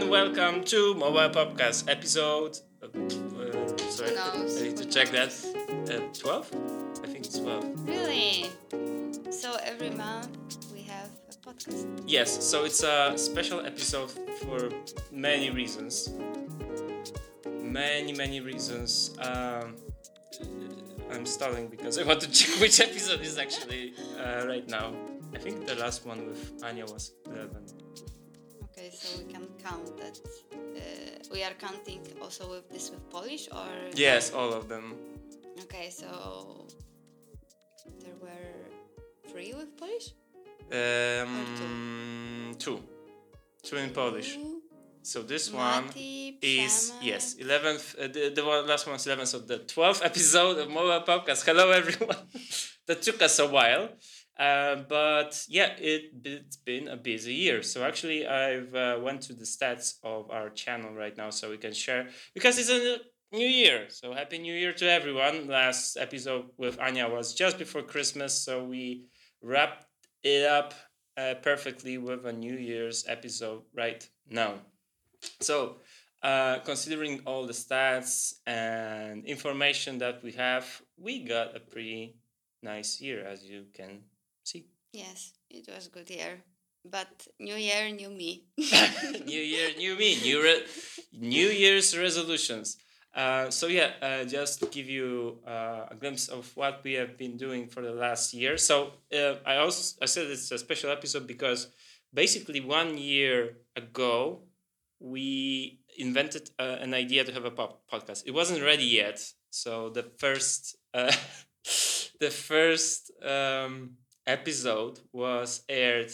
and welcome to Mobile Pubcast episode. Uh, uh, sorry, knows? I need to check that. Uh, 12? I think it's 12. Really? So every month we have a podcast. Yes, so it's a special episode for many reasons. Many, many reasons. Um, I'm stalling because I want to check which episode is actually uh, right now. I think the last one with Anya was 11. Okay, so we can count that. Uh, we are counting also with this with Polish or? Yes, all of them. Okay, so there were three with Polish. Um, two. Two in Polish. Two, So this one is Przemek. yes, eleventh. Uh, the the one, last one's eleventh. So the twelfth episode of Mobile Pubcast. Hello everyone. that took us a while, uh, but yeah, it it's been a busy year. So actually, I've uh, went to the stats of our channel right now, so we can share because it's a new year. So happy New Year to everyone. Last episode with Anya was just before Christmas, so we wrapped it up uh, perfectly with a New Year's episode right now. So, uh, considering all the stats and information that we have, we got a pretty nice year, as you can see. Yes, it was good year, but new year, new me. new year, new me, new re- New Year's resolutions. Uh, so yeah, uh, just to give you uh, a glimpse of what we have been doing for the last year. So uh, I also I said it's a special episode because basically one year ago we invented uh, an idea to have a pop- podcast. It wasn't ready yet, so the first uh, the first um, episode was aired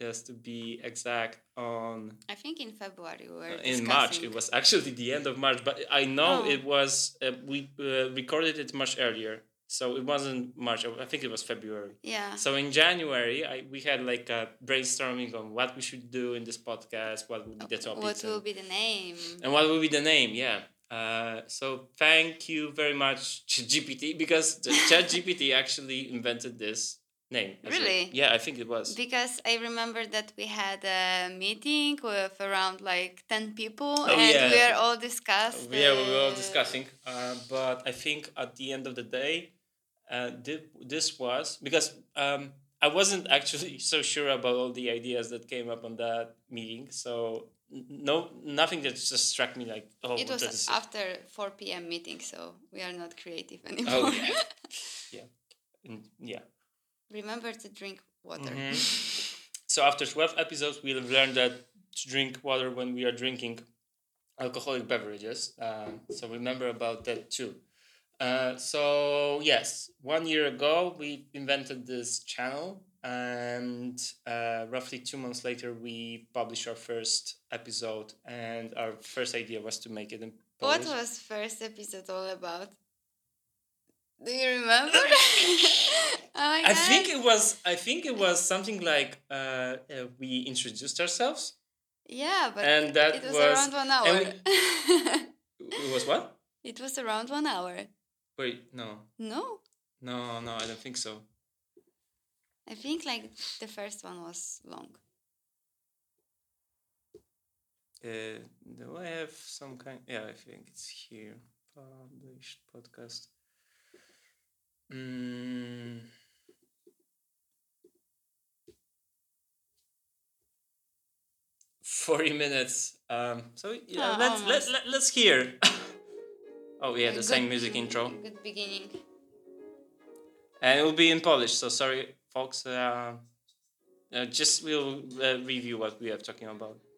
just to be exact on I think in February we were in March. It was actually the end of March, but I know Oh. it was uh, we uh, recorded it much earlier, so it wasn't March. I think it was February. Yeah. So in January, I, we had like a brainstorming on what we should do in this podcast, what would be the topic What will be the name? and what will be the name. Yeah. Uh, so thank you very much ChatGPT because the ChatGPT actually invented this name. Really? yeah, I think it was. Because I remember that we had a meeting with around like 10 people Oh, and yeah. we are all discussed. yeah, we were all discussing, uh, but I think at the end of the day, uh, this was because um, I wasn't actually so sure about all the ideas that came up on that meeting. So no, nothing that just struck me like oh, It was after 4 p.m. meeting, so we are not creative anymore. oh yeah, yeah, yeah. Remember to drink water. Mhm. So after twelve episodes, we'll learn that to drink water when we are drinking alcoholic beverages. Uh, so remember about that too. Uh, so yes, one year ago we invented this channel, and uh, roughly two months later we published our first episode. And our first idea was to make it in What was first episode all about? Do you remember? oh I think it was. I think it was something like uh, uh, we introduced ourselves. Yeah, but And that it was, was- around one hour. and It was what? it was around one hour. Wait, no, No, no, no. I don't think so. I think like the first one was long. Uh, do I have some kind? Yeah, I think it's here. Published podcast. Mm. Forty minutes. Um. So yeah, Oh, let's let, almost. let let's hear. oh yeah, the Good- same music intro, Good beginning. and it will be in Polish. So sorry, folks. Uh, uh, just we'll uh, review what we are talking about.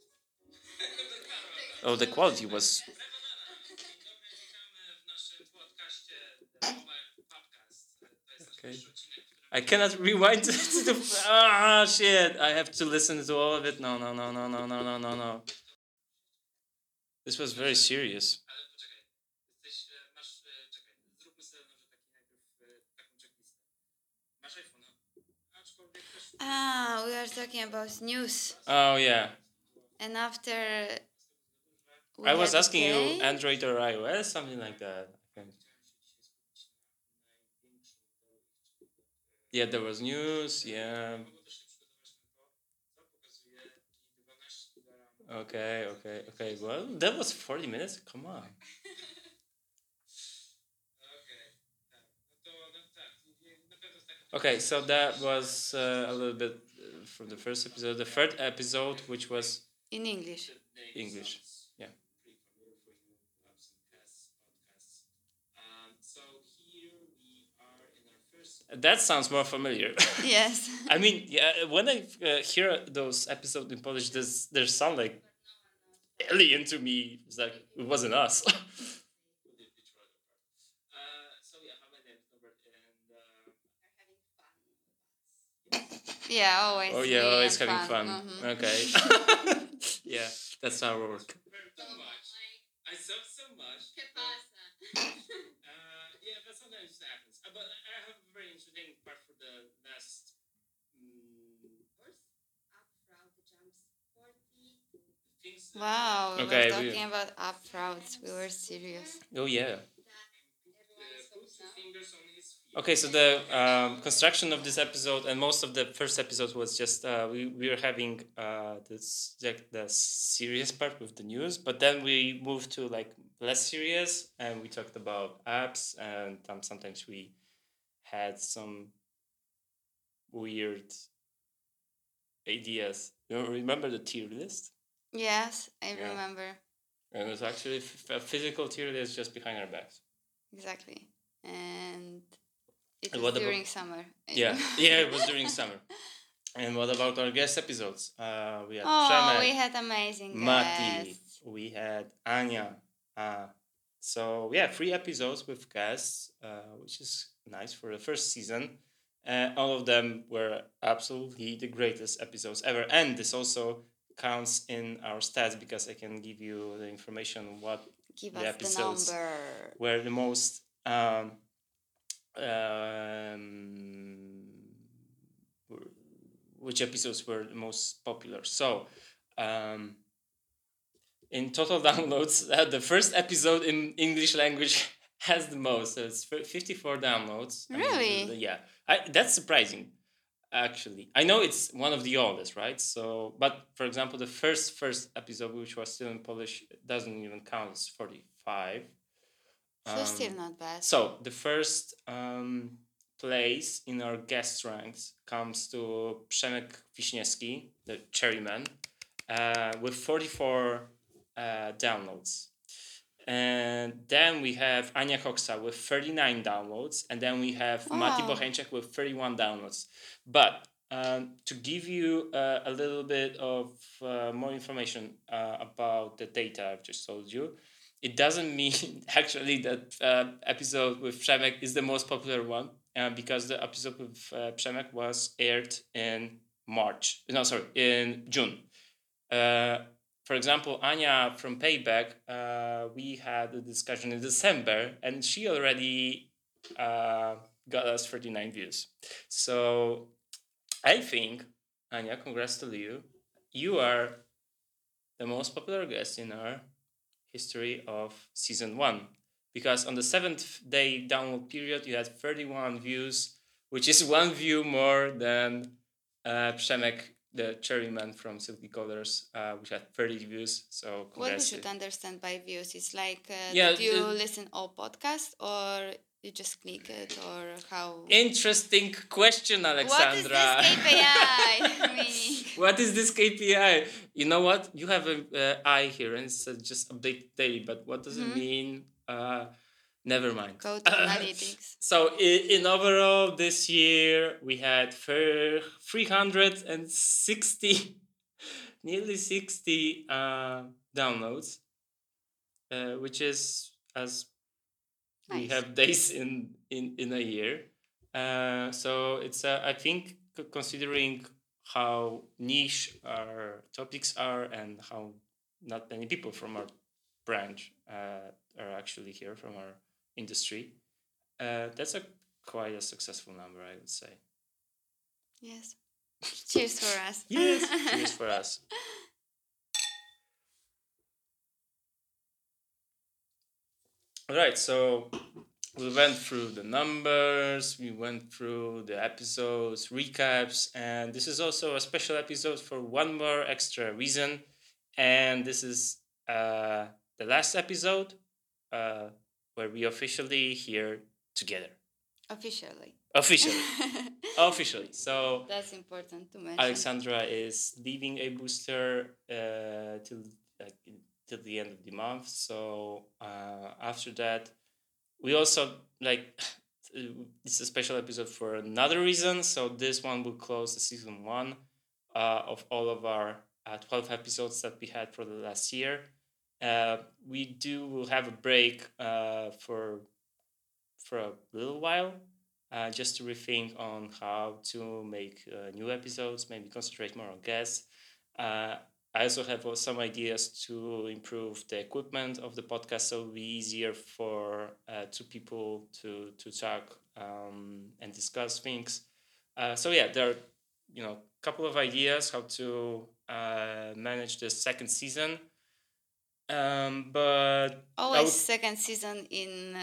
Oh, the quality was Okay. I cannot rewind to the. Ah, shit! I have to listen to all of it. No, no, no, no, no, no, no, no, no. This was very serious. Ah, we are talking about news, Oh yeah, and after. I was asking day- you Android or iOS, something like that. I think. Yeah, there was news. Yeah. Okay, okay, okay. Well, that was 40 minutes. Come on. Okay, so that was uh, a little bit uh, from the first episode. The third episode, which was In English. English. Yeah. That sounds more familiar. Yes. I mean, yeah, when I uh, hear those episodes in Polish, there's they sound like alien to me. It's like it wasn't us. yeah, always. oh yeah, always had having fun. Mhm. Okay. yeah, that's our work. I sub so much. Uh, yeah, but sometimes it happens. Uh, but I have a very interesting part for the last. Mm, Wow, we Okay, were we- talking about up routes. We were serious. Oh yeah. Okay, so the um, construction of this episode and most of the first episode was just uh, we, we were having uh, this like the serious part with the news, but then we moved to like less serious and we talked about apps and um, sometimes we had some weird ideas. You remember the tier list? Yes, I Yeah. remember. And it was actually f- a physical tier that's just behind our backs. Exactly. And it And was what about- during summer. Yeah, yeah, it was during summer. And what about our guest episodes? Uh, we had Oh, we had amazing Mati, guests. we had Anya. Uh, so yeah, three episodes with guests, uh, which is nice for the first season. Uh, all of them were absolutely the greatest episodes ever, and this also counts in our stats because I can give you the information what Give the us the episodes number. were the most um, um, which episodes were the most popular. So, um, in total downloads, uh, the first episode in English language has the most. So it's 54 downloads. I mean, Really? yeah, I, that's surprising. Actually, I know it's one of the oldest, right? So, but for example, the first first episode, which was still in Polish, doesn't even count as 45. So still Um, not bad. so the first um, place in our guest ranks comes to Przemek Wiśniewski, the Cherryman, uh, with 44 uh, downloads. And then we have Anya Koksa with 39 downloads. And then we have Mati Wow. With 31 downloads. But um, to give you uh, a little bit of uh, more information uh, about the data I've just told you, it doesn't mean actually that uh, episode with Przemek is the most popular one uh, because the episode with uh, Przemek was aired in March. No, sorry, in June. For example, Anya from Payback, uh, we had a discussion in December, and she already uh, got us 39 views. So I think, Anya, congrats to you. You are the most popular guest in our history of season one because on the seventh day download period you had 31 views which is one view more than uh, Przemek, the cherryman from Silky Colors uh, which had 30 views so What we should understand by views is like, uh, Yeah, did you uh, listen all podcast or you just click it or how? interesting question alexandra What is this KPI what is this KPI? You know what? You have a uh, eye here and it says just update daily, but what does it Mhm. mean? Never mind. Go to analytics. So in, in overall this year we had fir- 360 nearly 60 uh, downloads uh, which is as we have days in in, in a year uh, so it's uh, I think considering how niche our topics are and how not many people from our branch uh, are actually here from our industry uh, that's a quite a successful number, I would say. Yes. Cheers for us. Yes, cheers for us. All right, so we went through the numbers, we went through the episodes, recaps, and this is also a special episode for one more extra reason, and this is uh, the last episode uh, where we officially here together. Officially. Officially. officially. So That's important to mention. Alexandra is leaving a booster uh, till like till the end of the month. So uh, after that, we also like it's a special episode for another reason. So this one will close the season one uh, of all of our uh, twelve episodes that we had for the last year. Uh, we do will have a break uh, for for a little while uh, just to rethink on how to make uh, new episodes, maybe concentrate more on guests. Uh, I also have uh, some ideas to improve the equipment of the podcast so it'll be easier for two people to, to talk um, and discuss things. Uh, so yeah, there are you know a couple of ideas how to uh, manage the second season. Um, but Always would- second season in.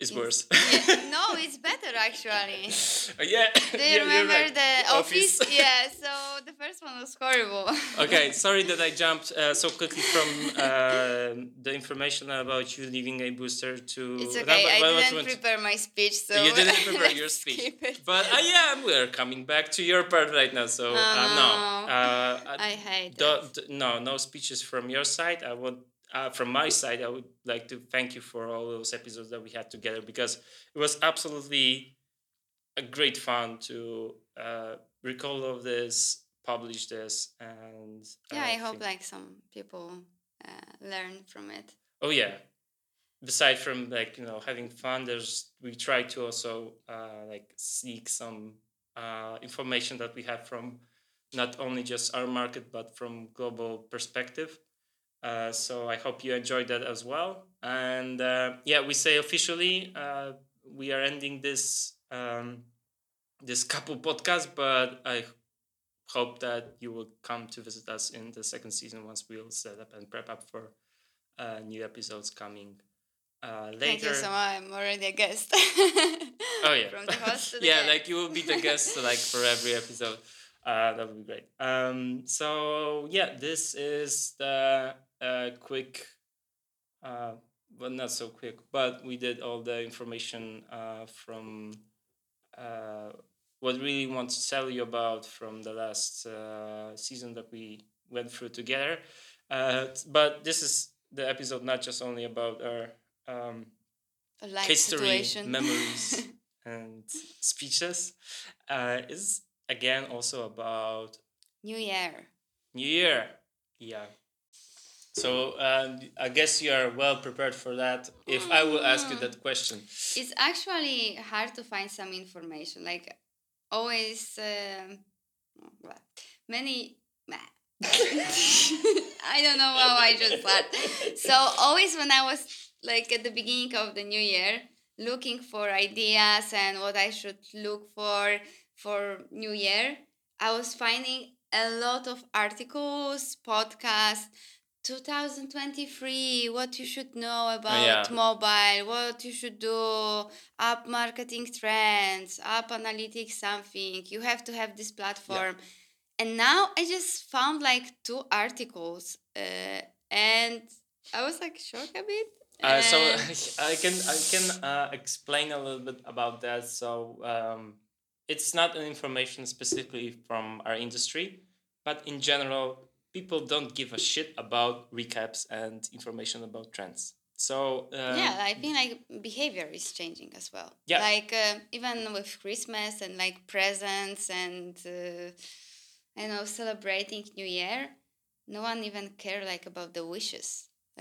It's worse. yeah, no, it's better actually. Uh, yeah. Do you yeah, remember right. the office? yeah. So the first one was horrible. okay, sorry that I jumped uh, so quickly from uh, the information about you leaving a booster to. It's okay. I didn't prepare my speech, so you didn't prepare your speech, but uh, yeah, we're coming back to your part right now. So uh, no, Oh, uh, I hate do- no, no speeches from your side. I would, uh, from my side, I would like to thank you for all those episodes that we had together because it was absolutely a great fun to uh, recall all of this, publish this, and Yeah, uh, I hope like some people uh, learn from it. Oh yeah. Beside from like you know having fun, there's we try to also uh, like seek some uh, information that we have from not only just our market but from global perspective. Uh, so I hope you enjoyed that as well. And uh, yeah, we say officially uh, we are ending this um, this couple podcast, but I hope that you will come to visit us in the second season once we'll set up and prep up for uh, new episodes coming uh, later. Thank you so much. I'm already a guest. Oh yeah, From the host to the yeah, like you will be the guest like for every episode. Uh, that would be great. Um, so yeah, this is the uh, quick, uh, well not so quick, but we did all the information uh, from uh, what we really want to tell you about from the last uh, season that we went through together. Uh, but this is the episode not just only about our um, history, situation. memories, and speeches uh, is again also about New Year. New Year. Yeah. So uh, I guess you are well prepared for that. If I will ask you that question, It's actually hard to find some information. Like always, well, many. I don't know how I just start. So always when I was like at the beginning of the new year, looking for ideas and what I should look for for new year, I was finding a lot of articles, podcasts. 2023 what you should know about yeah. mobile what you should do app marketing trends app analytics something you have to have this platform and now i just found like two articles uh, and i was like shocked a bit uh, so I can I can uh, explain a little bit about that. So um, it's not an information specifically from our industry, but in general, people don't give a shit about recaps and information about trends. So um, yeah i think like behavior is changing as well Yeah. like uh, even with christmas and like presents and uh, i know celebrating new year no one even care like about the wishes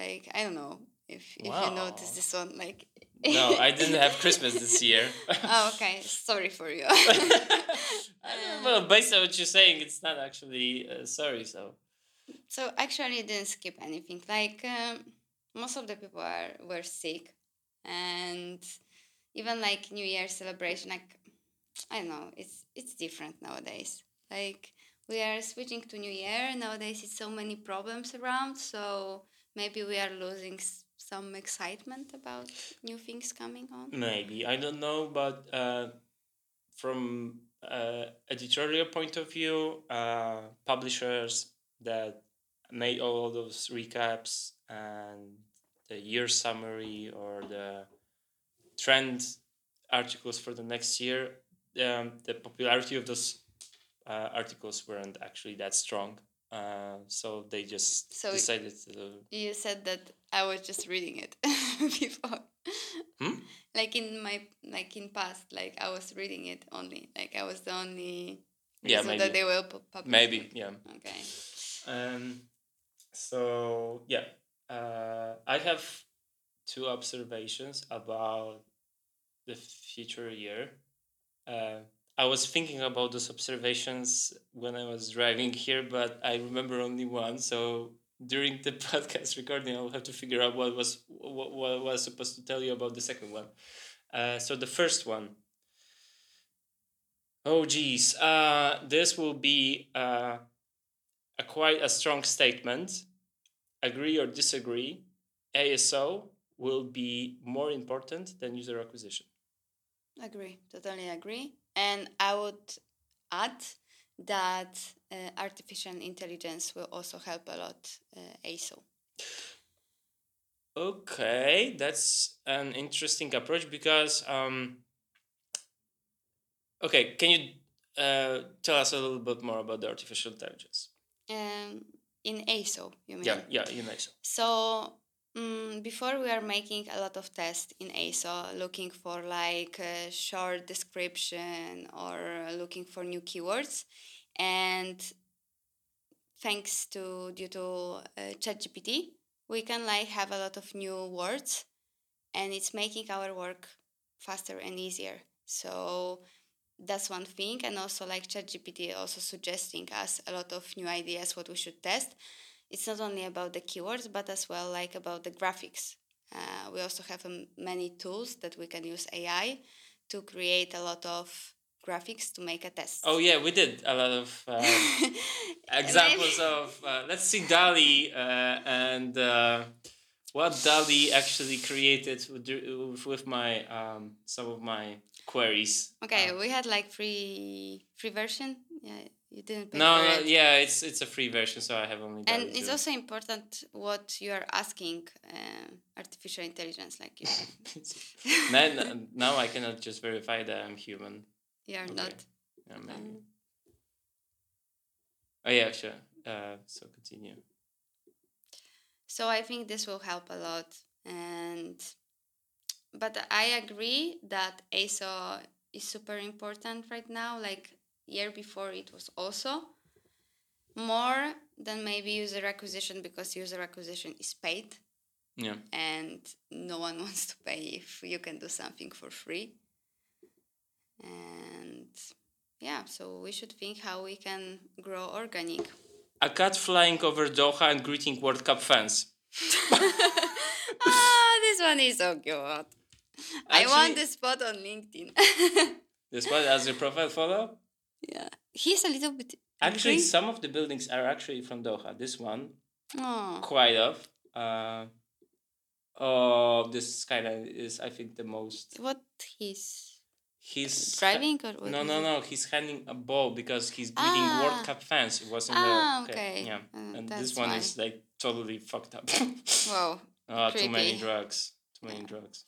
like i don't know if, if you notice this one like no, I didn't have Christmas this year. oh okay sorry for you well, based on what you're saying, it's not actually uh, sorry. So so actually didn't skip anything. Like um, most of the people are were sick. And even like new year celebration like i don't know it's it's different nowadays. Like we are switching to new year. Nowadays it's so many problems around. So maybe we are losing some excitement about new things coming on. Maybe. I don't know, but uh, from uh, editorial point of view, uh, publishers that made all those recaps and the year summary or the trend articles for the next year, um, the popularity of those uh, articles weren't actually that strong. Uh, so they just So- decided to. You said that I was just reading it before. Hmm? Like in my like in past, like I was reading it only. Like I was the only Yeah, maybe. that they will publish. Maybe, yeah. Okay. Um, so yeah, uh, I have two observations about the future year. Uh, I was thinking about those observations when I was driving here, but I remember only one. So during the podcast recording, I'll have to figure out what was what, what was supposed to tell you about the second one. Uh, so the first one. Oh geez, uh, this will be uh, a quite a strong statement. Agree or disagree, ASO will be more important than user acquisition. Agree. Totally agree. And I would add that uh, artificial intelligence will also help a lot uh, ASO. Okay, that's an interesting approach because um okay, can you uh, tell us a little bit more about the artificial intelligence? Um, in ASO, you mean? Yeah, yeah, you know so. Mm before we are making a lot of tests in ASO, looking for like a short description or looking for new keywords, and thanks to due to uh, ChatGPT, we can like have a lot of new words, and it's making our work faster and easier. So that's one thing, and also like ChatGPT also suggesting us a lot of new ideas what we should test. It's not only about the keywords but as well like about the graphics. Uh, we also have um, many tools that we can use ai to create a lot of graphics to make a test. Oh yeah, we did a lot of uh, examples of uh, let's see DALL-E uh, and uh, what DALL-E actually created with, with my um, some of my queries. okay Uh, we had like free free version yeah you didn't pay no, no, it. yeah, it's it's a free version, so I have only. and it's too. also important what you are asking uh, artificial intelligence like you now, now I cannot just verify that I'm human. you are Okay. not Yeah, maybe. um, Oh yeah, sure. Uh, so continue. So I think this will help a lot. And but I agree that ASO is super important right now. Like year before it was also more than maybe user acquisition because user acquisition is paid Yeah. and no one wants to pay if you can do something for free. And yeah, so we should think how we can grow organic. A cat flying over Doha and greeting World Cup fans. ah, this one is so cute. I want the spot on LinkedIn. This one as your profile photo. yeah, he's a little bit. Actually, angry. some of the buildings are actually from Doha. This one, oh, quite of. Uh, oh, this skyline is, I think, the most. what he's He's driving or what No, no, no. He's handing a ball because he's greeting Ah. World Cup fans. It wasn't Ah, the okay. Yeah, Uh, and this one why. is like totally fucked up. Oh, too many drugs. Too many drugs.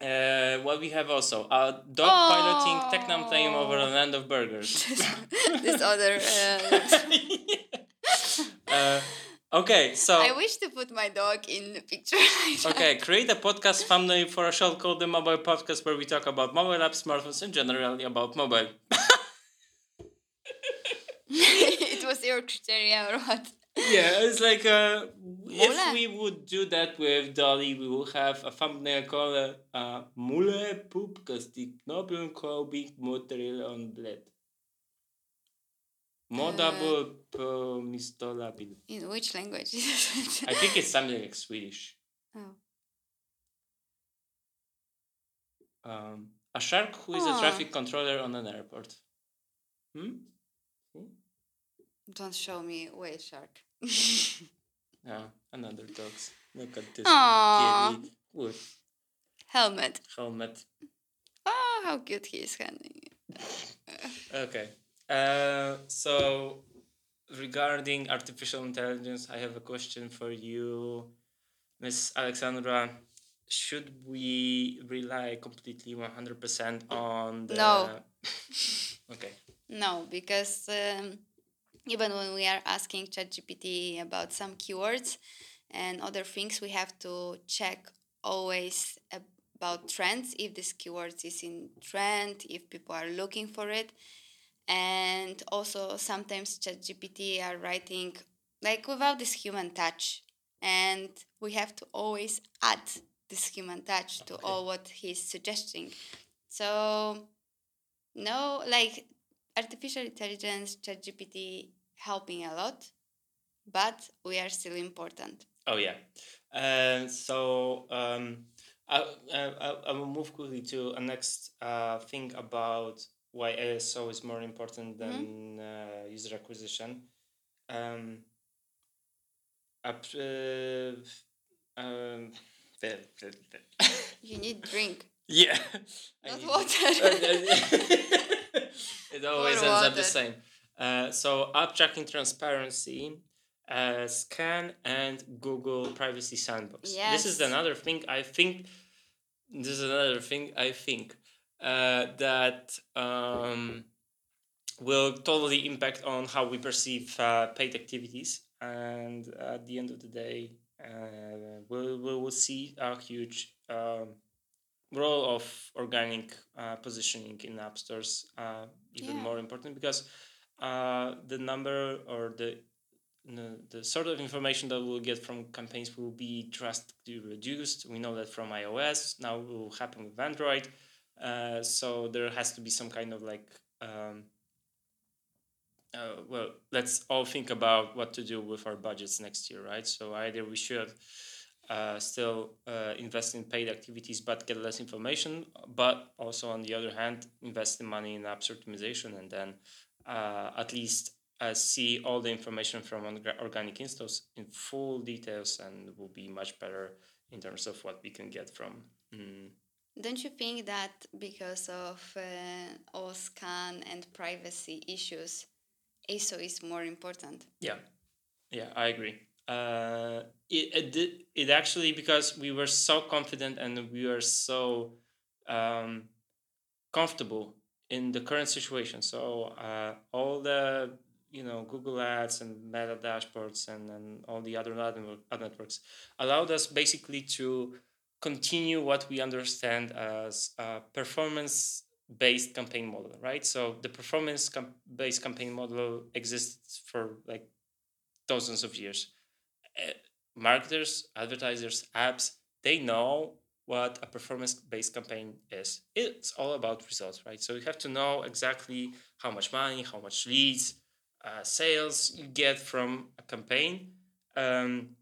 Uh, what we have also uh, dog piloting Tecnam plane over a land of burgers. this other. Uh, uh, okay, so I wish to put my dog in the picture. okay, create a podcast family for a show called the Mobile Pubcast, where we talk about mobile apps, smartphones, and generally about mobile. it was your criteria or what? Yeah, it's like uh, if we would do that with DALL-E, we will have a thumbnail called uh, uh, Mule Pupkastik Nobel Kobik Motoril on Bled. Modable uh, mistolabil. In which language is it? I think it's something like Swedish. Oh. Um, a shark who is a traffic controller on an airport. Hmm? Don't show me whale shark. Yeah, another dogs. Look at this Aw. kitty Helmet. helmet. Oh, how cute he is handling it. Okay. Uh, so regarding artificial intelligence, I have a question for you, Miss Alexandra. Should we rely completely 100% on the. No. okay. No, because um, even when we are asking ChatGPT about some keywords and other things, we have to check always about trends if this keyword is in trend, if people are looking for it. And also sometimes ChatGPT are writing like without this human touch. And we have to always add this human touch to all what he's suggesting. So no, like artificial intelligence, ChatGPT helping a lot, but we are still important. Oh yeah, and so um, I, I I will move quickly to a next uh, thing about why ASO is more important than mm-hmm. uh, user acquisition. Um, uh, um, you need drink. Yeah. Not water. it always ends up the same. Uh, so app tracking transparency, uh, SKAN and Google Privacy Sandbox. Yes. This is another thing I think. This is another thing I think uh, that um, will totally impact on how we perceive uh, paid activities, and at the end of the day, uh, we'll, we will see a huge. Um, role of organic uh, positioning in app stores uh, even yeah. more important because uh, the number or the, the, sort of information that we'll get from campaigns will be drastically reduced. We know that from iOS. Now it will happen with Android. Uh, so there has to be some kind of like um, uh, well, let's all think about what to do with our budgets next year, right? So either we should uh, still uh, invest in paid activities but get less information, but also on the other hand, invest the money in apps optimization and then uh, at least uh, see all the information from organic installs in full details and will be much better in terms of what we can get from. Mm. Don't you think that because of uh, OSCAN and privacy issues, ASO is more important? Yeah, yeah, I agree uh, it, it it actually because we were so confident and we were so um, comfortable in the current situation. So uh, all the you know Google Ads and Meta dashboards and, and all the other ad networks allowed us basically to continue what we understand as a performance based campaign model right so the performance based campaign model exists for like thousands of years Eh, marketers, advertisers, apps, they know what a performance based campaign is. It's all about results, right? So you have to know exactly how much money, how much leads, uh, sales you get from a campaign. Um,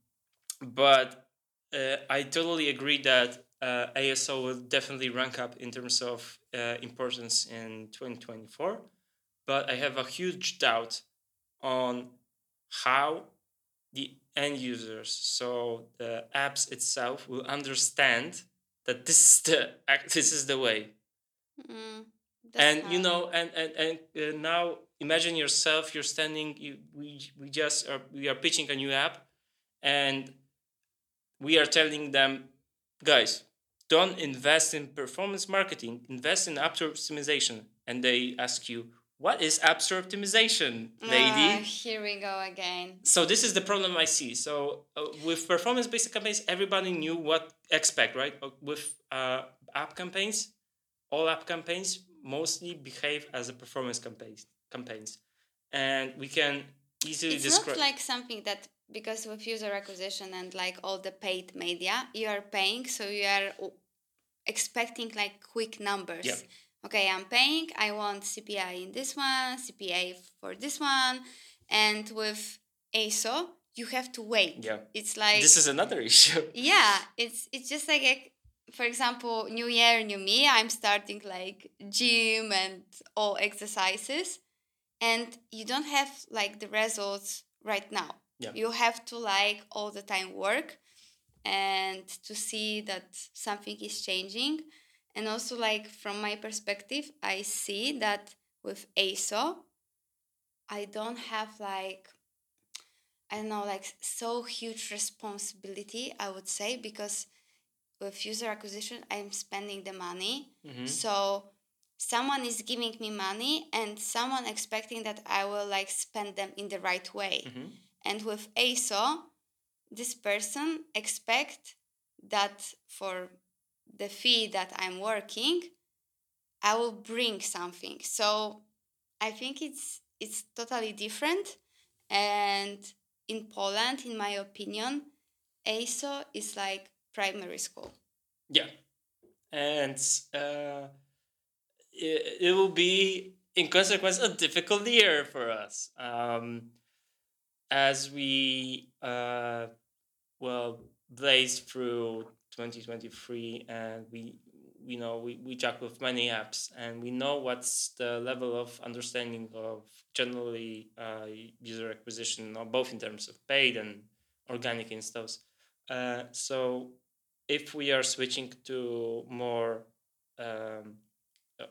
but uh, I totally agree that uh, ASO will definitely rank up in terms of uh, importance in 2024. But I have a huge doubt on how the end users, so the apps itself, will understand that this is the this is the way. Mm, and you know, and and and uh, now imagine yourself. You're standing. You we we just are we are pitching a new app, and we are telling them, guys, don't invest in performance marketing. Invest in app optimization. And they ask you, what is app store optimization, lady? Uh, here we go again. So this is the problem I see. So uh, with performance-based campaigns, everybody knew what expect, right? With uh, app campaigns, all app campaigns mostly behave as a performance campaigns, campaigns, and we can easily it's describe. It's not like something that because with user acquisition and like all the paid media, you are paying, so you are expecting like quick numbers. Yeah okay, I'm paying, I want CPI in this one, CPA for this one. And with ASO, you have to wait. Yeah. It's like this is another issue. Yeah, it's it's just like a, for example, new year, new me. I'm starting like gym and all exercises, and you don't have like the results right now. Yeah. You have to like all the time work, and to see that something is changing and also, like from my perspective, I see that with ASO, I don't have like I don't know like so huge responsibility I would say because with user acquisition I'm spending the money Mhm. so someone is giving me money and someone expecting that I will like spend them in the right way Mhm. and with ASO this person expect that for the fee that I'm working I will bring something. So I think it's it's totally different. And in Poland in my opinion ASO is like primary school. Yeah, and uh, it, it will be, in consequence, a difficult year for us. Um, as we, uh, well, blaze through 2023 and we, we know we, we chat with many apps and we know what's the level of understanding of generally uh, user acquisition, both in terms of paid and organic installs. Uh, so if we are switching to more um,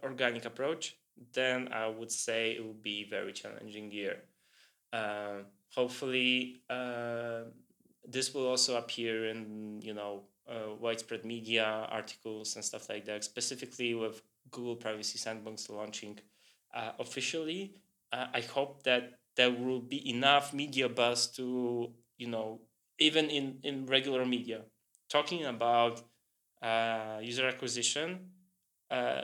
organic approach, then I would say it will be very challenging year. Uh, hopefully, uh, this will also appear in you know uh, widespread media articles and stuff like that. Specifically with Google Privacy Sandbox launching uh, officially, uh, I hope that there will be enough media buzz to you know even in in regular media talking about uh, user acquisition, uh,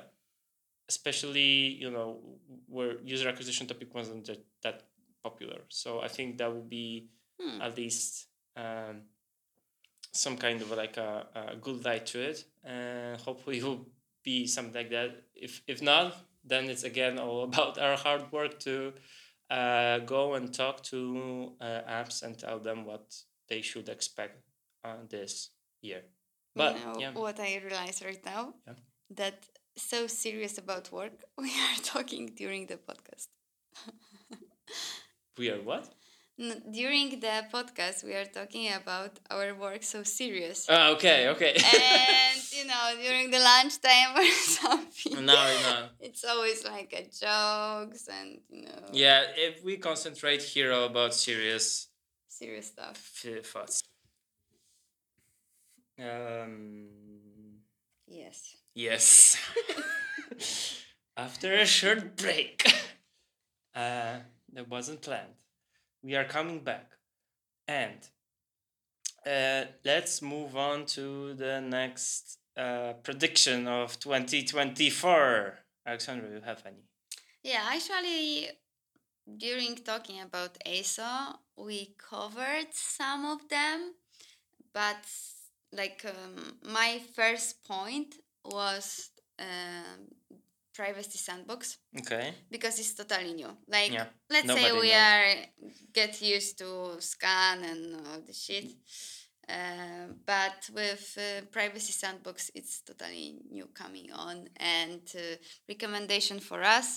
especially you know where user acquisition topic wasn't that, that popular. So I think that would be Hmm. at least um, some kind of like a, a good light to it, and hopefully it will be something like that. If if not, then it's again all about our hard work to uh, go and talk to uh, apps and tell them what they should expect uh, this year. But you know yeah, what I realize right now? Yeah. That so serious about work, we are talking during the podcast. we are what? During the podcast, we are talking about our work so serious. Ah, okay, okay. and you know, during the lunchtime or something. no, no. It's always like a jokes and you know Yeah, if we concentrate here about serious serious stuff. thoughts. Um. Yes. Yes. After a short break, uh, that wasn't planned. We are coming back, and uh, let's move on to the next uh, prediction of twenty twenty four. Alexandra, you have any? Yeah, actually, during talking about ASO, we covered some of them, but like um, my first point was um, privacy sandbox Okay. because it's totally new. Like, Yeah, let's say we knows. are get used to SKAN and all the shit. Uh, but with uh, privacy sandbox, it's totally new coming on. And uh, recommendation for us: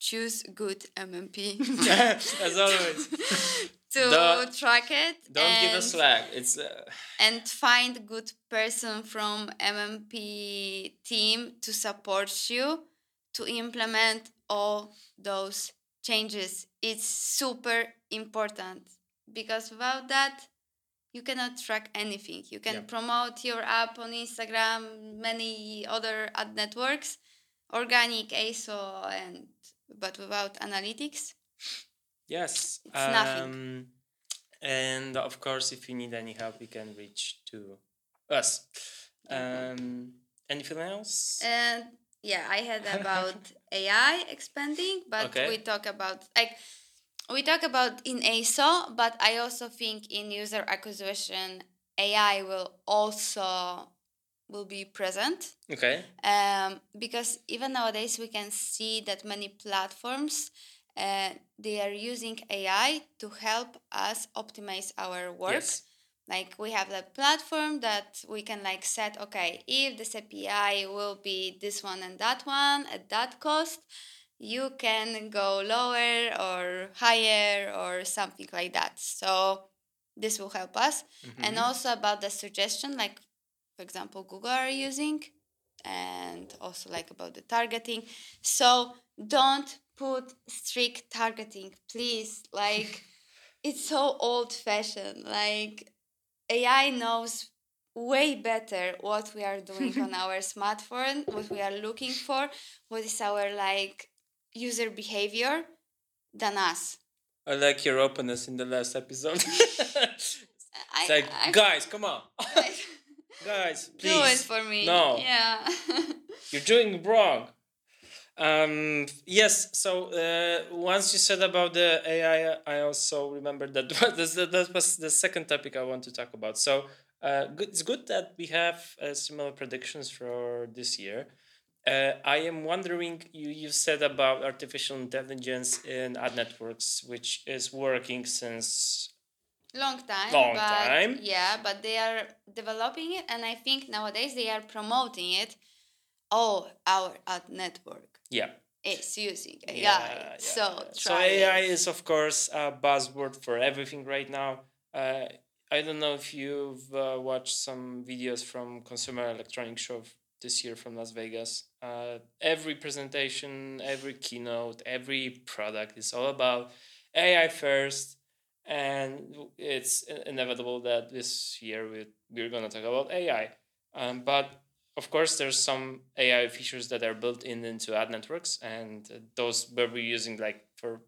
choose good MMP As always, to Don't- track it. don't give and- us slack. It's uh, and find good person from MMP team to support you to implement all those changes. It's super important because without that, you cannot track anything. You can Yeah. promote your app on Instagram, many other ad networks, organic, ASO, and but without analytics, yes. It's nothing. um, And of course, if you need any help, you can reach to us. Um, anything else? And yeah, I had about AI expanding, but Okay. we talk about like we talk about in ASO, but I also think in user acquisition AI will also will be present okay. um, because even nowadays we can see that many platforms uh, they are using AI to help us optimize our work Yes. like we have a platform that we can like set okay if this api will be this one and that one at that cost you can go lower or higher or something like that so this will help us and Mhm. also about the suggestion like for example google are using and also like about the targeting so don't put strict targeting, please. Like, it's so old fashioned. Like, AI knows way better what we are doing on our smartphone, what we are looking for, what is our like user behavior than us. I like your openness in the last episode. I, it's like, I- guys, come on. I- guys, do it please. for me. No. Yeah. You're doing wrong. Um, yes, so uh, once you said about the AI, I also remember that that was the second topic I want to talk about. So uh, good, it's good that we have uh, similar predictions for this year. Uh, I am wondering, you, you said about artificial intelligence in ad networks, which is working since long time Long but, time. yeah but they are developing it and i think nowadays they are promoting it all our ad network yeah is using ai Yeah, so yeah. so try AI it. is of course a buzzword for everything right now. Uh, I don't know if you've uh, watched some videos from Consumer Electronics Show this year from Las Vegas. Uh, every presentation, every keynote, every product is all about AI first, and it's inevitable that this year we we're gonna talk about AI. Um, but of course, there's some AI features that are built in into ad networks, and those were we using like for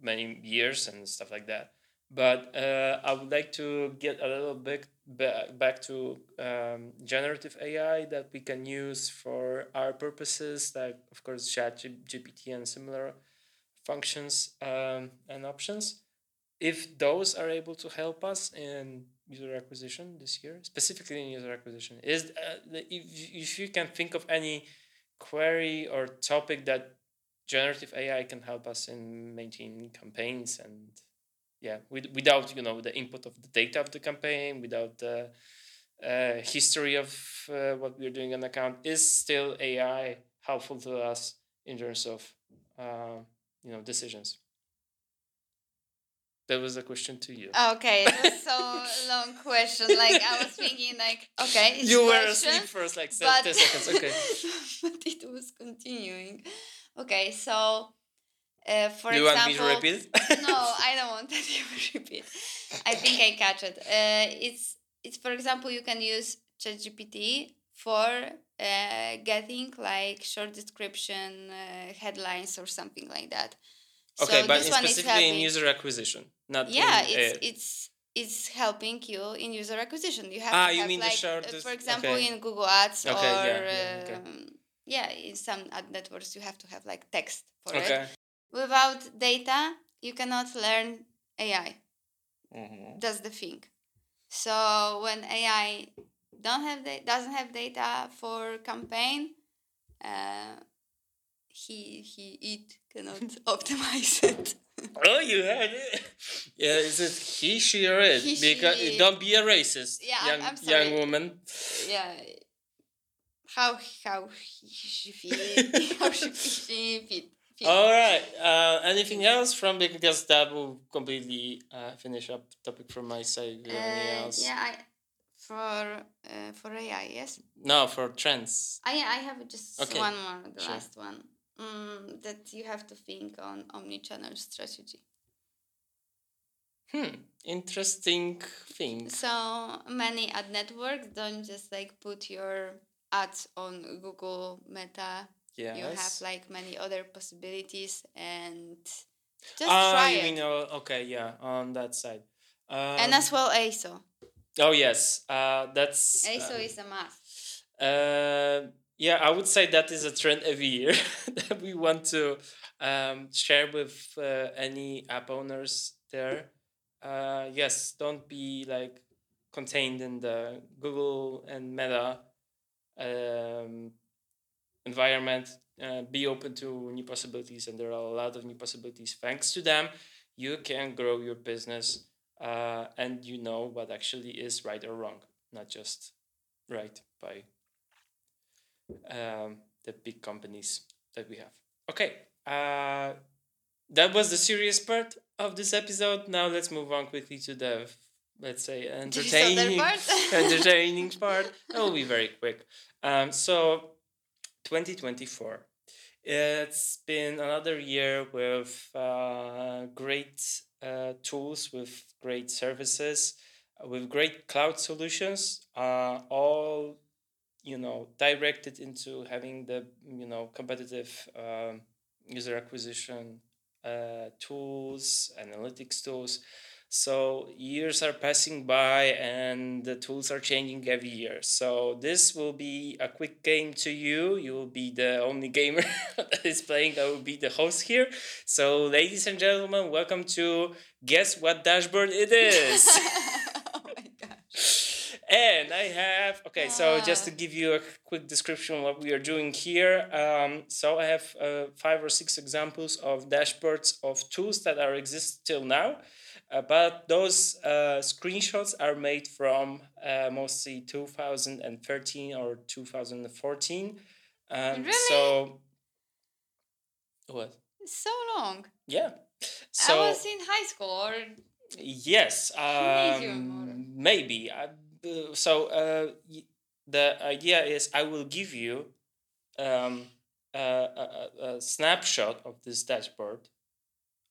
many years and stuff like that. But uh, I would like to get a little bit back to um, generative AI that we can use for our purposes, like of course Chat GPT and similar functions um, and options. If those are able to help us in user acquisition this year, specifically in user acquisition, is uh, the- if, if you can think of any query or topic that generative AI can help us in maintaining campaigns and yeah, with, without you know the input of the data of the campaign, without the uh, history of uh, what we're doing on account, is still AI helpful to us in terms of uh, you know decisions. That was a question to you. okay it was so long question like i was thinking like okay it's you were question, asleep first, like but, 10 seconds. Okay. but it was continuing okay so uh, for you want example me to repeat? no, I don't want that you repeat. I think I catch it. Uh, it's it's for example you can use ChatGPT for uh, getting like short description uh, headlines or something like that. Okay, so but in specifically in user acquisition, not yeah, in, it's uh, it's it's helping you in user acquisition. You have Ah, to you have mean the like, short uh, for example, okay. in Google Ads Okay, or yeah, yeah, okay. um, yeah, in some ad networks you have to have like text for it without data you cannot learn ai Mhm. that's the thing so when ai don't have da- doesn't have data for campaign uh, he he it cannot optimize it Oh, you had it. Yeah, is it he, she, or it? He, because she. don't be a racist, Yeah, young I'm young woman. yeah how how he she fit how she she fit, fit. All right. Uh, anything else from because that will completely uh, finish up topic from my side. Do you have anything Uh, else? yeah I, for uh, for ai yes No, for trends. I I have just Okay, one more, the sure. last one. Mm, that you have to think on omni-channel strategy. Hmm. Interesting thing. So many ad networks don't just like put your ads on Google Meta. Yes. You have like many other possibilities and just ah, try you it. mean oh, okay, yeah, on that side. Um, and as well ASO. oh yes, uh, that's ASO uh, is a must. Uh, yeah, I would say that is a trend every year that we want to um, share with uh, any app owners there. Uh, yes, don't be like contained in the Google and Meta um, environment. Uh, be open to new possibilities, and there are a lot of new possibilities. Thanks to them, you can grow your business, uh, and you know what actually is right or wrong, not just right by um, the big companies that we have. Okay, uh, that was the serious part of this episode. Now let's move on quickly to the, let's say, entertaining, part? entertaining part. That will be very quick. Um, so, 2024 It's been another year with uh, great uh, tools, with great services, with great cloud solutions, uh, all you know directed into having the you know competitive um, user acquisition uh, tools, analytics tools. So years are passing by and the tools are changing every year. So this will be a quick game to you. You will be the only gamer that is playing. I will be the host here. So ladies and gentlemen, welcome to Guess What Dashboard It Is. And I have okay. So just to give you a quick description of what we are doing here. Um, so I have uh, five or six examples of dashboards of tools that are exist till now, uh, but those uh, screenshots are made from uh, mostly 2013 or 2014. Um, Really? So what? So long. Yeah. I was in high school or Yes, um, maybe. I, uh, so uh, the idea is I will give you um, a, a, a- snapshot of this dashboard.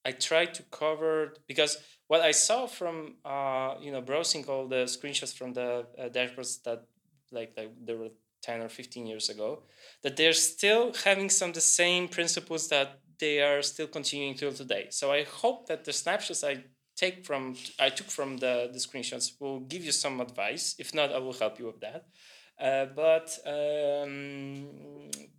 I tried to cover because what I saw from uh, you know browsing all the screenshots from the uh, dashboards that like like there were ten or fifteen years ago that they're still having some the same principles that they are still continuing till today. So I hope that the snapshots I take from I took from the, the screenshots will give you some advice. If not, I will help you with that. Uh, but um,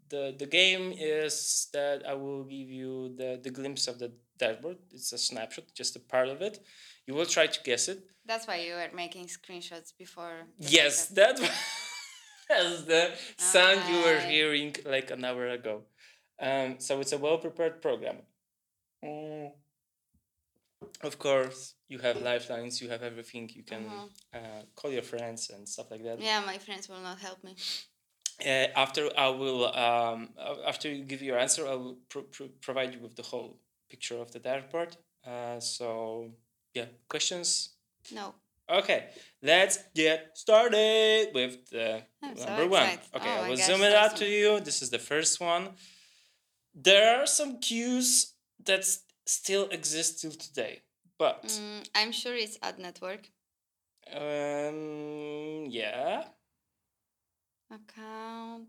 the the game is that I will give you the, the glimpse of the dashboard. It's a snapshot, just a part of it. You will try to guess it. that's why you were making screenshots before. Yes, that was the sound you were hearing like an hour ago. Um, so it's a well prepared program. Mm. Of course, you have lifelines, you have everything. You can Mhm. uh, call your friends and stuff like that. Yeah, my friends will not help me. Uh, after I will, um, after you give your answer, I will pro- pro- provide you with the whole picture of the dashboard. Uh, so yeah, questions. No. Okay, let's get started with the I'm so number one. Okay, oh i will gosh, zoom it that's out to you. This is the first one. There are some cues that s- still exists till today, but Mm, I'm sure it's ad network. um, yeah, Account.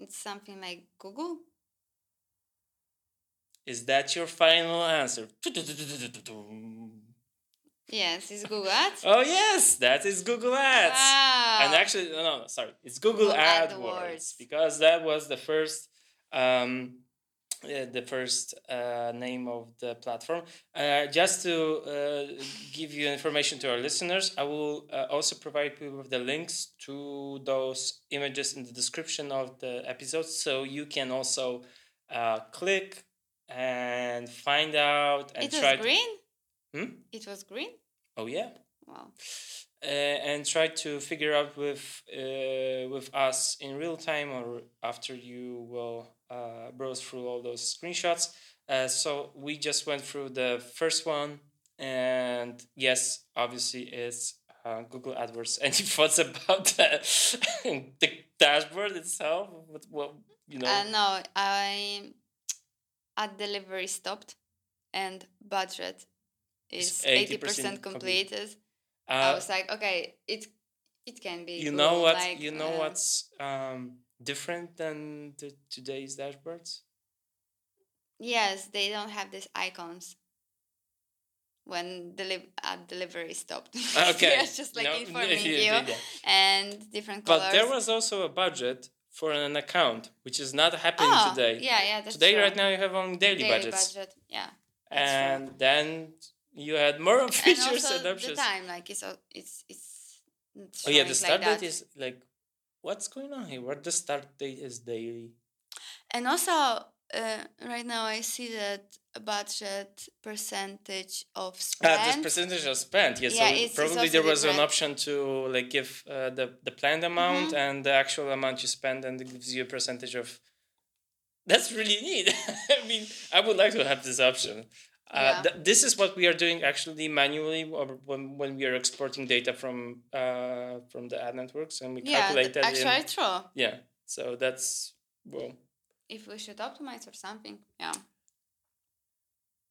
It's something like Google. is that your final answer? Yes, it's Google Ads. Oh yes, that is Google Ads. Wow. And actually, no, no, sorry, it's Google, Google AdWords, AdWords. because that was the first, um, uh, the first uh, name of the platform. Uh, just to uh, give you information to our listeners, I will uh, also provide you with the links to those images in the description of the episode, so you can also uh, click and find out and it was try. to- green. Hmm? It was green. oh yeah Wow. uh, and try to figure out with uh, with us in real time or after you will uh, browse through all those screenshots. Uh, so we just went through the first one, and yes, obviously it's uh, Google AdWords. Any thoughts about the, the dashboard itself? What, what you know? Uh, no, I ad delivery stopped, and budget is eighty 80% complete. completed. I Uh, was like, okay, it it can be. you know what? like, you know uh, what's um, different than the today's dashboards? Yes, they don't have these icons. When deli- ad delivery stopped. Ah, okay. yeah, just like No, informing you and different colors. But there was also a budget for an account, which is not happening oh, today. Yeah, yeah, that's today, true. right now, you have only daily, Daily budgets, budget, yeah. that's true. and then you had more and features also and the time, like it's it's it's. Oh yeah, the start like date is like, what's going on here? What the start date is daily? And also, uh, right now I see that budget percentage of spend. Ah, this percentage of spent. Yes, Yeah, so it's- it's probably also there was an option to like give uh, the the planned amount Mhm. and the actual amount you spend, and it gives you a percentage of. That's really neat. I mean, I would like to have this option. Uh, Yeah. th- this is what we are doing actually manually or when, when we are exporting data from uh, from the ad networks and we yeah, calculate th- that in actually true. yeah so that's well if we should optimize or something. Yeah.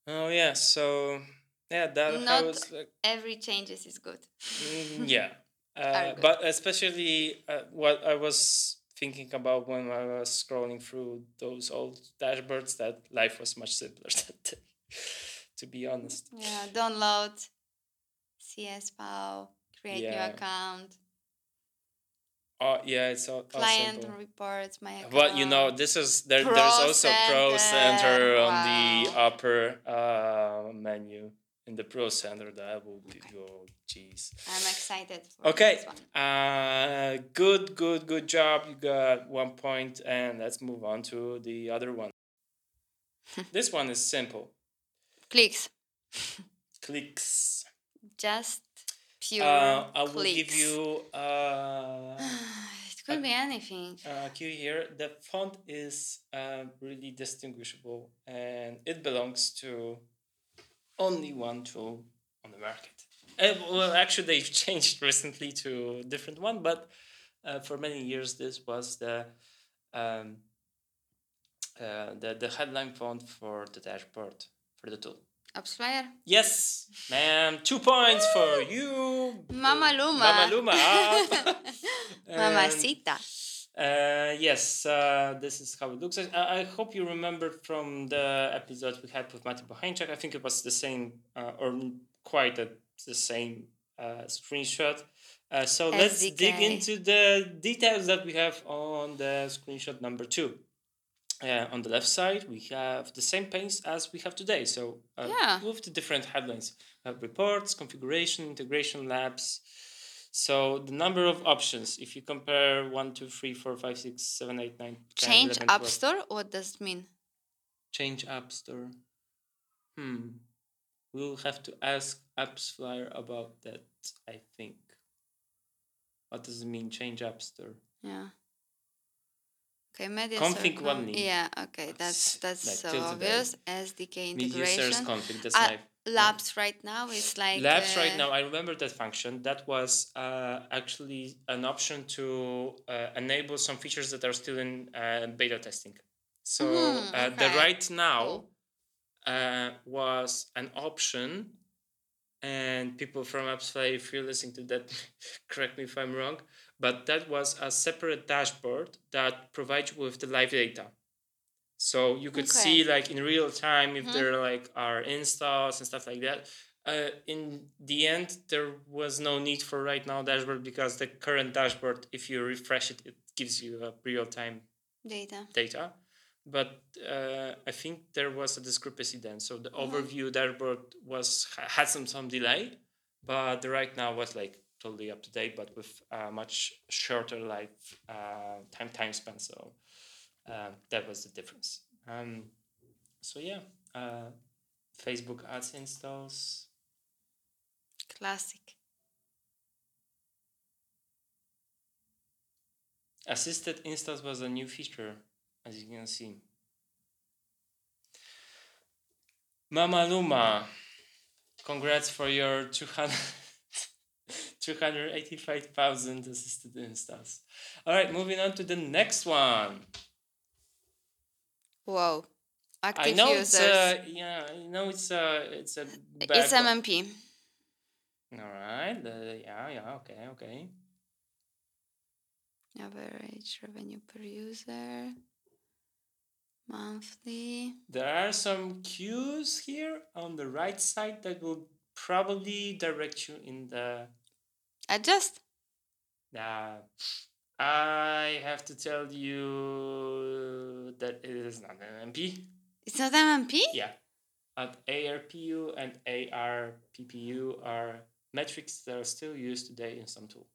Oh yeah, so yeah, that Not- was like, Every changes is good. mm, yeah, uh, good. but especially uh, what I was thinking about when I was scrolling through those old dashboards, that life was much simpler that day. To be honest, Yeah. Download CSPAO, create Yeah. new account, oh yeah, it's all, all client simple. reports my account. But you know, this is there. Pro there's also Pro Center, Center on the upper uh, menu in the Pro Center. That will be oh jeez. I'm excited for Okay. Uh, good, good, good job. You got one point, and let's move on to the other one. this one is simple. Clicks. Clicks. Just pure Uh, I will clicks. give you uh, it could be anything. a cue here. The font is uh, really distinguishable, and it belongs to only one tool on the market. Uh, well, actually, they've changed recently to a different one, but uh, for many years, this was the um, uh, the the headline font for the dashboard for the tool. AppsFlyer. Yes, ma'am. Two points for you. Mama Luma. Mama Luma. Mamacita. uh, yes, uh, this is how it looks. I, I hope you remember from the episode we had with Matthew Bohańczak. I think it was the same, uh, or quite a, the same uh, screenshot. Uh, so let's dig into the details that we have on the screenshot number two. Uh, on the left side, we have the same page as we have today. So uh, Yeah. with the different headlines, we have reports, configuration, integration labs. So the number of options, if you compare 1, 2, 3, 4, 5, 6, 7, 8, 9, 10, Change 11, App 12. Store. What does it mean? Change App Store. Hmm. We'll have to ask AppsFlyer about that, I think. What does it mean, change App Store? Yeah. Okay, media Config one need. Yeah, okay, that's that's Like so obvious. SDK users integration. config, that's Uh, live. Labs right now is like Labs uh, right now, I remember that function. That was uh, actually an option to uh, enable some features that are still in uh, beta testing. So Mhm, uh, the right now uh, was an option, and people from AppsFly, if you're listening to that, correct me if I'm wrong, but that was a separate dashboard that provides you with the live data. So you could Okay. see like in real time if Mhm. there like are installs and stuff like that. Uh, in the end, there was no need for right now dashboard because the current dashboard, if you refresh it, it gives you a real time data. data. But uh, I think there was a discrepancy then. So the Mhm. overview dashboard was had some some delay, but the right now was like totally up to date, but with a much shorter life uh, time time span. So uh, that was the difference. Um, so yeah, uh, Facebook ads installs. Classic. Assisted installs was a new feature, as you can see. Mama Luma, congrats for your 200 285,000 assisted installs. All right, moving on to the next one. Whoa. Active I know users. it's a yeah, I know it's a it's a it's MMP. All right, uh, yeah, yeah, okay, okay. Average revenue per user. Monthly. There are some cues here on the right side that will probably direct you in the Adjust. Uh, I have to tell you that it is not an MP. It's not MMP? Yeah. At ARPU and ARPPU are metrics that are still used today in some tool.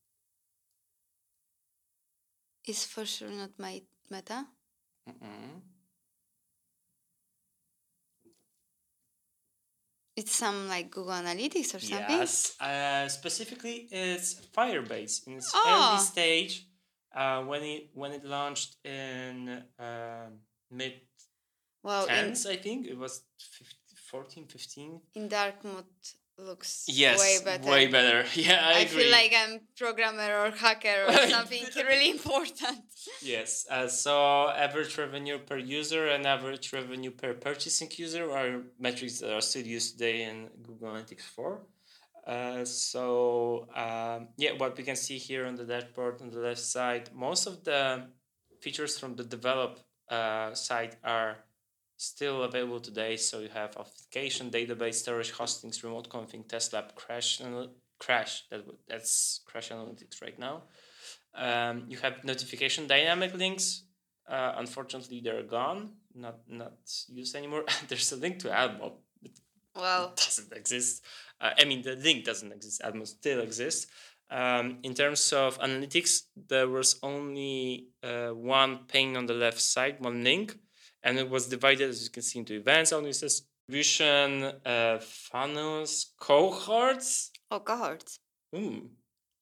It's for sure not my meta. Mm-mm. It's some like Google Analytics or something. Yes. Uh, specifically, it's Firebase in its Oh. early stage uh, when it when it launched in uh, mid Well, in, tens, I think it was 15, 14, 15. in dark mode looks Yes, way better. Way better. Yeah, I, I, agree. feel like I'm programmer or hacker or something really important. Yes. Uh, so average revenue per user and average revenue per purchasing user are metrics that are still used today in Google Analytics 4. Uh, so um, yeah, what we can see here on the dashboard on the left side, most of the features from the develop uh, side are still available today. So you have authentication, database, storage, hostings, remote config, test lab, crash, crash. That that's Crashlytics right now. Um, you have notification dynamic links. Uh, unfortunately, they're gone, not not used anymore. There's a link to AdMob. It Well, doesn't exist. Uh, I mean, the link doesn't exist. AdMob still exists. Um, in terms of analytics, there was only uh, one pane on the left side, one link, and it was divided, as you can see, into events, audiences, distribution, uh, funnels, cohorts, oh, cohorts. Ooh,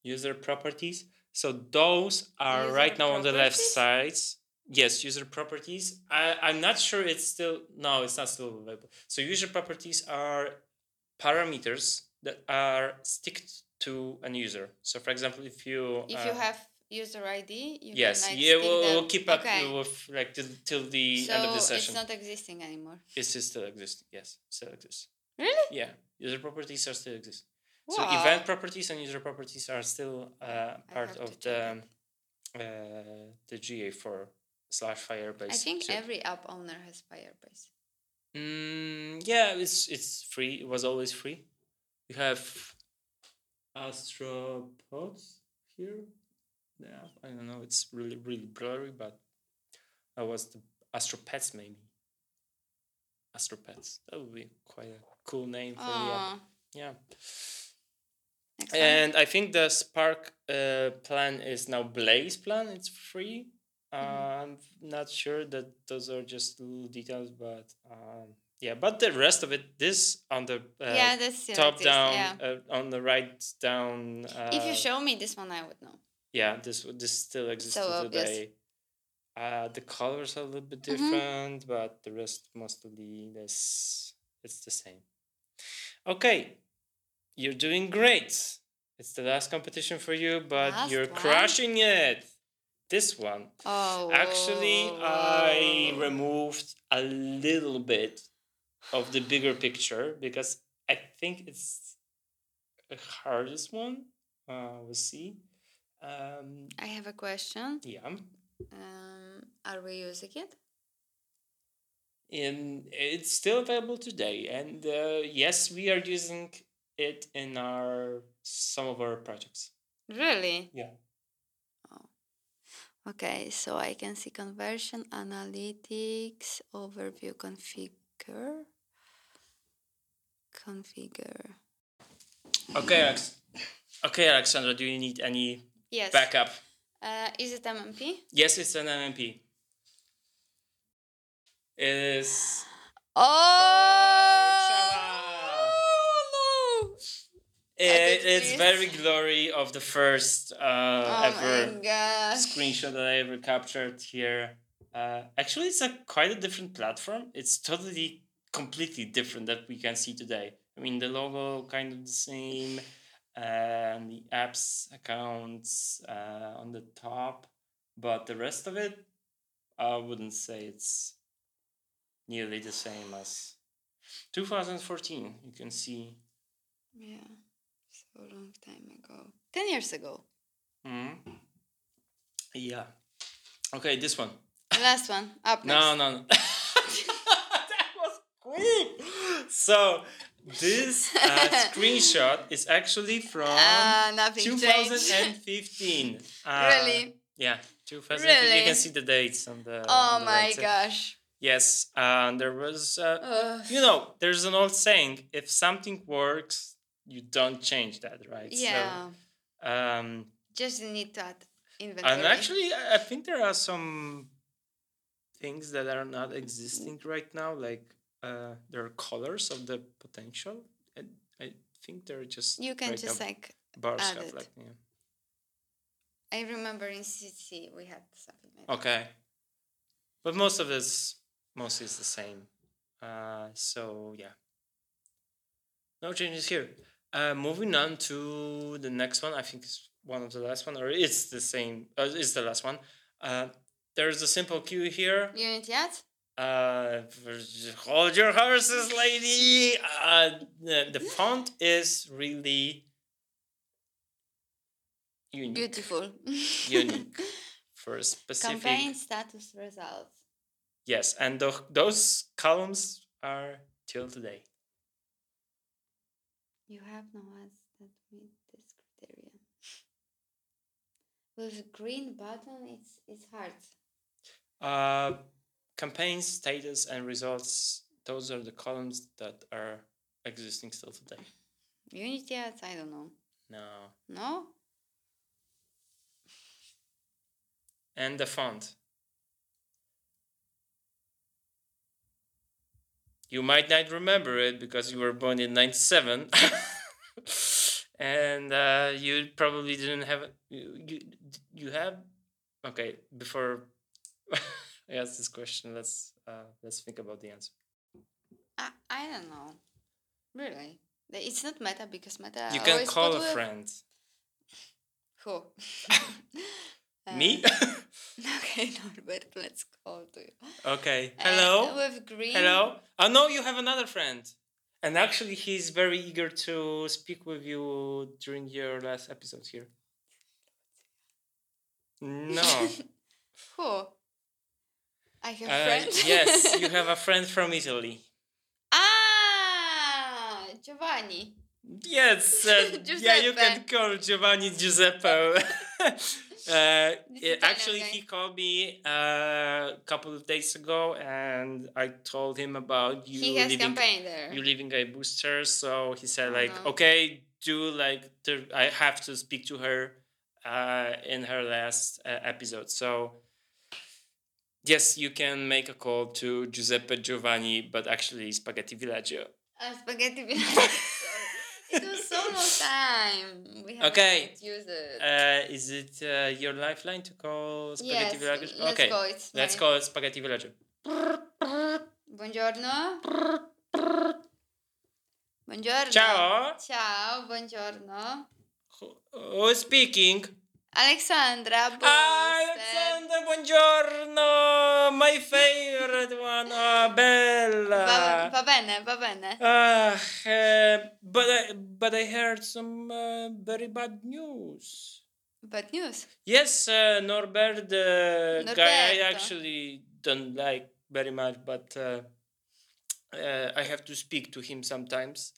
user properties. So those are User right now on the left properties? sides. Yes, user properties. I, I'm not sure it's still no, it's not still available. So user properties are parameters that are sticked to an user. So for example, if you If you uh, have user ID, you yes, can like yeah, we'll, we'll keep up Okay. with like till, till the so end of the session. it's not existing anymore. It's still existing. Yes, still exists. Really? Yeah, user properties are still exist. Wow. So event properties and user properties are still uh, part of the uh, the GA4 slash Firebase. I think every app owner has Firebase. Mm, yeah, it's it's free. It was always free. You have Astropods here. Yeah, I don't know. It's really really blurry, but that was the Astropets maybe. Astropets. That would be quite a cool name for the app. Yeah. one. And I think the Spark uh, plan is now Blaze plan. It's free. Uh, I'm not sure that those are just little details, but um, yeah. But the rest of it, this on the uh, yeah, still top exists, down, Yeah. uh, on the right down. Uh, if you show me this one, I would know. Yeah, this this still exists So obvious. today. Uh, the colors are a little bit Mhm. different, but the rest mostly this it's the same. Okay, you're doing great. It's the last competition for you, but Last you're one? crushing it. This one. Oh, Actually, whoa, I removed a little bit of the bigger picture because I think it's the hardest one. Uh, we'll see. Um, I have a question. yeah. Um, are we using it? and it's still available today and uh, yes we are using it in our some of our projects Really? yeah Okay, so I can see conversion analytics overview configure configure. okay Alex. okay alexandra do you need any Yes. backup Uh, is it MMP? yes it's an mmp it is Oh! no! it, it, it's very glory of the first uh, Oh ever screenshot that I ever captured here. Uh, actually, it's a quite a different platform. It's totally, completely different that we can see today. I mean, the logo kind of the same, and the apps accounts uh, on the top, but the rest of it, I wouldn't say it's nearly the same as 2014. You can see. Yeah, so long time ago. 10 years ago. Mhm. Yeah. Okay, this one. The last one. Up next. No, no, no. that was quick. So this uh, screenshot is actually from Ah, nothing changed. 2015. Uh, really? Yeah, 2015. You can see the dates on the. Oh on the my right gosh. Yes, and there was. Uh, you know, there's an old saying: if something works, you don't change that, right? yeah. So, um, Just need to add inventory. and actually, I think there are some things that are not existing right now. Like uh, there are colors of the potential, and I think they're just you can just like. bar add stuff. it. Like yeah. I remember in CC we had something like that. Okay, but most of this mostly is the same. Uh, so yeah. No changes here. Uh, moving on to the next one. I think it's one of the last one, or it's the same. Uh, it's the last one. Uh, there's a simple cue here. Unit yet? Uh, hold your horses, lady. Uh, the, the font is really unique. Beautiful. Unique for a specific. Campaign status results. Yes, and tho- those columns are till today. You have no ads that meet this criteria. With green button, it's it's hard. Uh, campaign status and results. Those are the columns that are existing still today. Unity ads, I don't know. No, No? and the font. You might not remember it because you were born in '97, and uh, you probably didn't have you. You, you have okay before I ask this question. Let's uh, let's think about the answer. I, I don't know. Really? It's not meta because meta. You can call a with- friend. Who? Me? Uh, okay, Norbert, let's call to you. okay. Uh, Hello. with green. Hello. Oh no, you have another friend. And actually, he's very eager to speak with you during your last episode here. No. Who? I have Uh, friends. yes, you have a friend from Italy. Ah, Giovanni. Yes, uh, yeah, you can call Giovanni Giuseppe. uh, This yeah, Italian actually, he called me uh, a couple of days ago, and I told him about you he has living campaign there. you leaving a booster so he said Oh, like no. okay do like i have to speak to her uh in her last uh, episode so yes you can make a call to giuseppe giovanni but actually spaghetti villaggio Ah, spaghetti Sorry. It was so long time. We haven't Okay. used it. uh is it uh, your lifeline to call spaghetti yes, villaggio let's okay go. It's let's call it spaghetti villaggio Buongiorno. Buongiorno. ciao Ciao, buongiorno. Who- who's speaking Alexandra. Bose. Alexander, buongiorno! My favorite one. Va, bella. va bene, va bene. Ah, eh, but I, but I heard some uh, very bad news. Bad news. Yes, uh, Norbert, the guy I actually don't like very much, but uh, uh, I have to speak to him sometimes.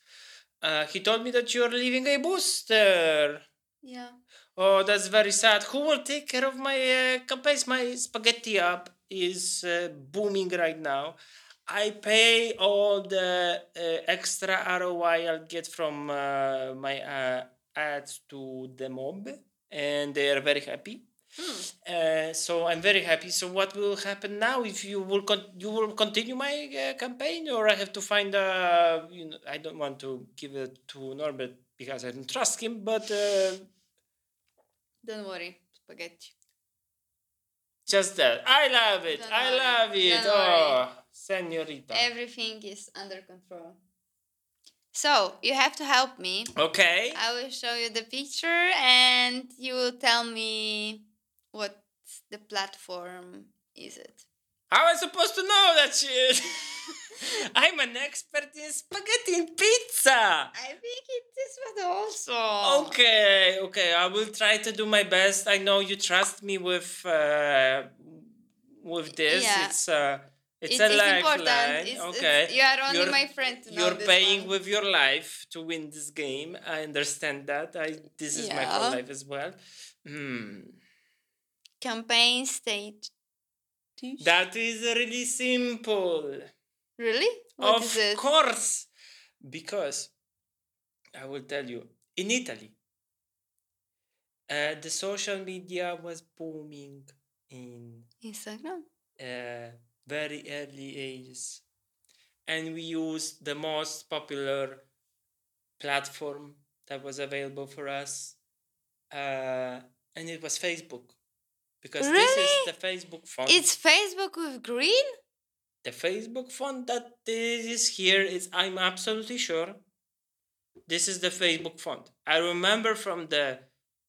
Uh, he told me that you're leaving a booster. Yeah. Oh, that's very sad. Who will take care of my uh, campaigns? My spaghetti app is uh, booming right now. I pay all the uh, extra ROI I'll get from uh, my uh, ads to the mob, and they are very happy. Hmm. Uh, so I'm very happy. So what will happen now? If you will con- you will continue my uh, campaign, or I have to find a you know I don't want to give it to Norbert because I don't trust him, but. Uh, Don't worry, spaghetti. Just that. I love it. Don't I worry. love it. Don't worry. Oh, senorita. Everything is under control. So you have to help me. okay. I will show you the picture and you will tell me what the platform is it. How am I supposed to know that shit? I'm an expert in spaghetti and pizza. I think it is what also. Okay, okay. I will try to do my best. I know you trust me with uh, with this. Yeah. It's uh, it's, It's, a important. lifeline. Okay. it's- you are only You're- my friend You're paying one. with your life to win this game. I understand that. I this is my whole life as well. Hmm. campaign stage. That is really simple. Really? What of is it? course. Because I will tell you, in Italy, uh, the social media was booming in Instagram. uh, very early ages. And we used the most popular platform that was available for us. Uh, and it was Facebook. Because this is Really? the Facebook font. It's Facebook with green? the Facebook font that is here is I'm absolutely sure. this is the Facebook font. I remember from the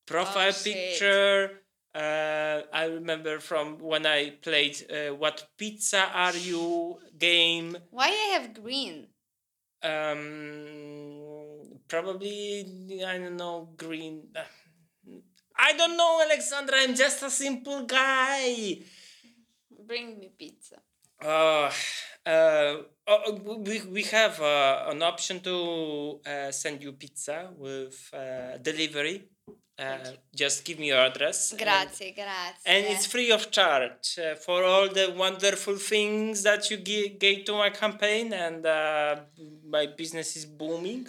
profile Oh, picture. Uh, I remember from when I played uh, "What Pizza Are You" game. Why I have green? Um, probably I don't know green. I don't know, Alexandra. I'm just a simple guy. Bring me pizza. Uh, uh, oh, we, we have uh, an option to uh, send you pizza with uh, delivery. Uh, just give me your address. and- Grazie, grazie. And it's free of charge uh, for all the wonderful things that you gi- gave to my campaign, and uh, my business is booming.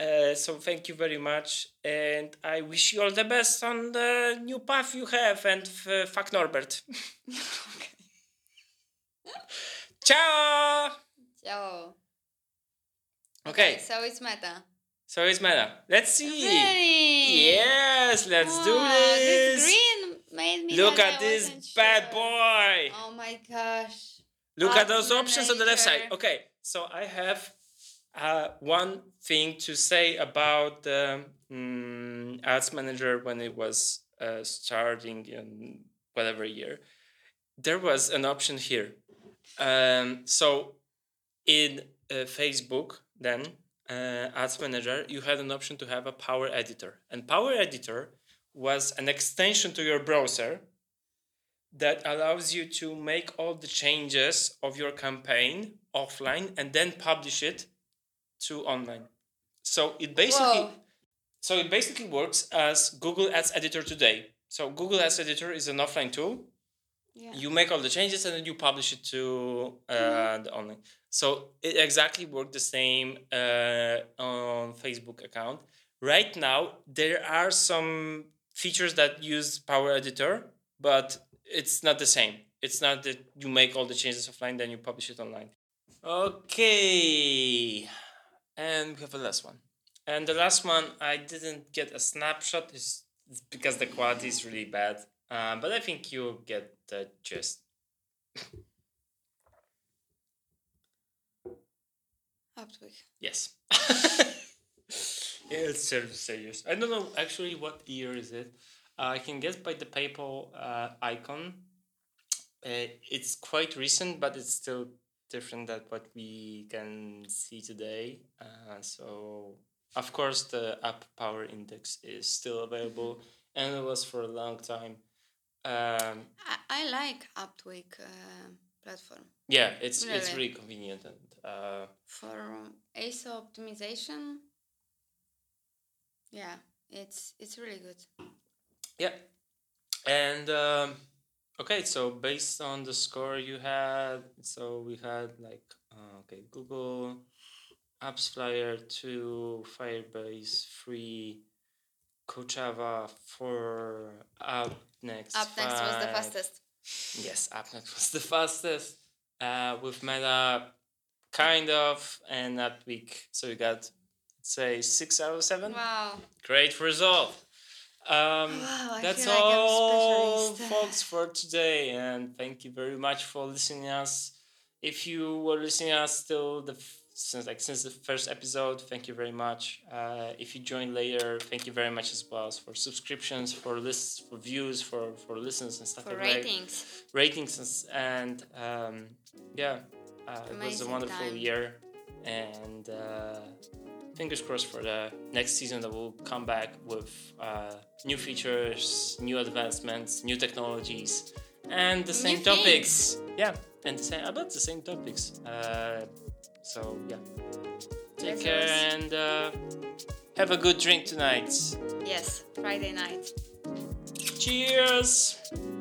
Uh, so thank you very much, and I wish you all the best on the new path you have, and f- fuck Norbert. Ciao. Ciao. Okay, So it's meta. so it's meta. Let's see. Really? Yes, let's do Oh, this. green made me. Look at I this bad sure. boy. Oh my gosh. Look at those options on the left side. Okay, so I have uh, one thing to say about the mm, ads manager when it was uh, starting in whatever year. There was an option here. Um, so in uh, Facebook, then uh, ads manager, you had an option to have a power editor, and power editor was an extension to your browser that allows you to make all the changes of your campaign offline and then publish it to online. So it basically Whoa. so it basically works as Google Ads Editor today. So Google Ads Editor is an offline tool. Yeah. You make all the changes and then you publish it to uh, the online. So it exactly worked the same uh, on Facebook account. Right now there are some features that use Power Editor, but it's not the same. It's not that you make all the changes offline, then you publish it online. Okay, and we have the last one. And the last one, I didn't get a snapshot, is because the quality is really bad. Uh, but I think you get the gist. AppTweak. Yes. yeah, it's ser- serious. I don't know actually what year is it. Uh, I can guess by the PayPal uh, icon. Uh, it's quite recent, but it's still different than what we can see today. Uh, so, of course, the App Power Index is still available, and it was for a long time. Um, I, I like AppTweak uh, platform yeah, it's it's Really? really convenient and. Uh, for ASO optimization. Yeah, it's it's really good. Yeah. And um, okay, so based on the score you had, so we had like uh, okay, Google AppsFlyer two, Firebase three, Kochava four, Up next. Up next was the fastest. Yes, AppNet was the fastest. Uh, with Meta, kind of, and that week, so we got say six out of seven. Wow. Great result. Um, Wow, that's like all, folks, for today. And thank you very much for listening us. If you were listening us till the since like since the first episode, thank you very much. Uh, if you joined later, thank you very much as well for subscriptions, for lists, for views, for for listens and stuff For like that ratings. ratings and, and um, yeah, uh, it was a wonderful time. year, and uh, fingers crossed for the next season that will come back with uh, new features, new advancements, new technologies, and the same New topics. Yeah, and the same about the same topics. Uh, so yeah, take care and uh, have a good drink tonight. Yes, Friday night. Cheers.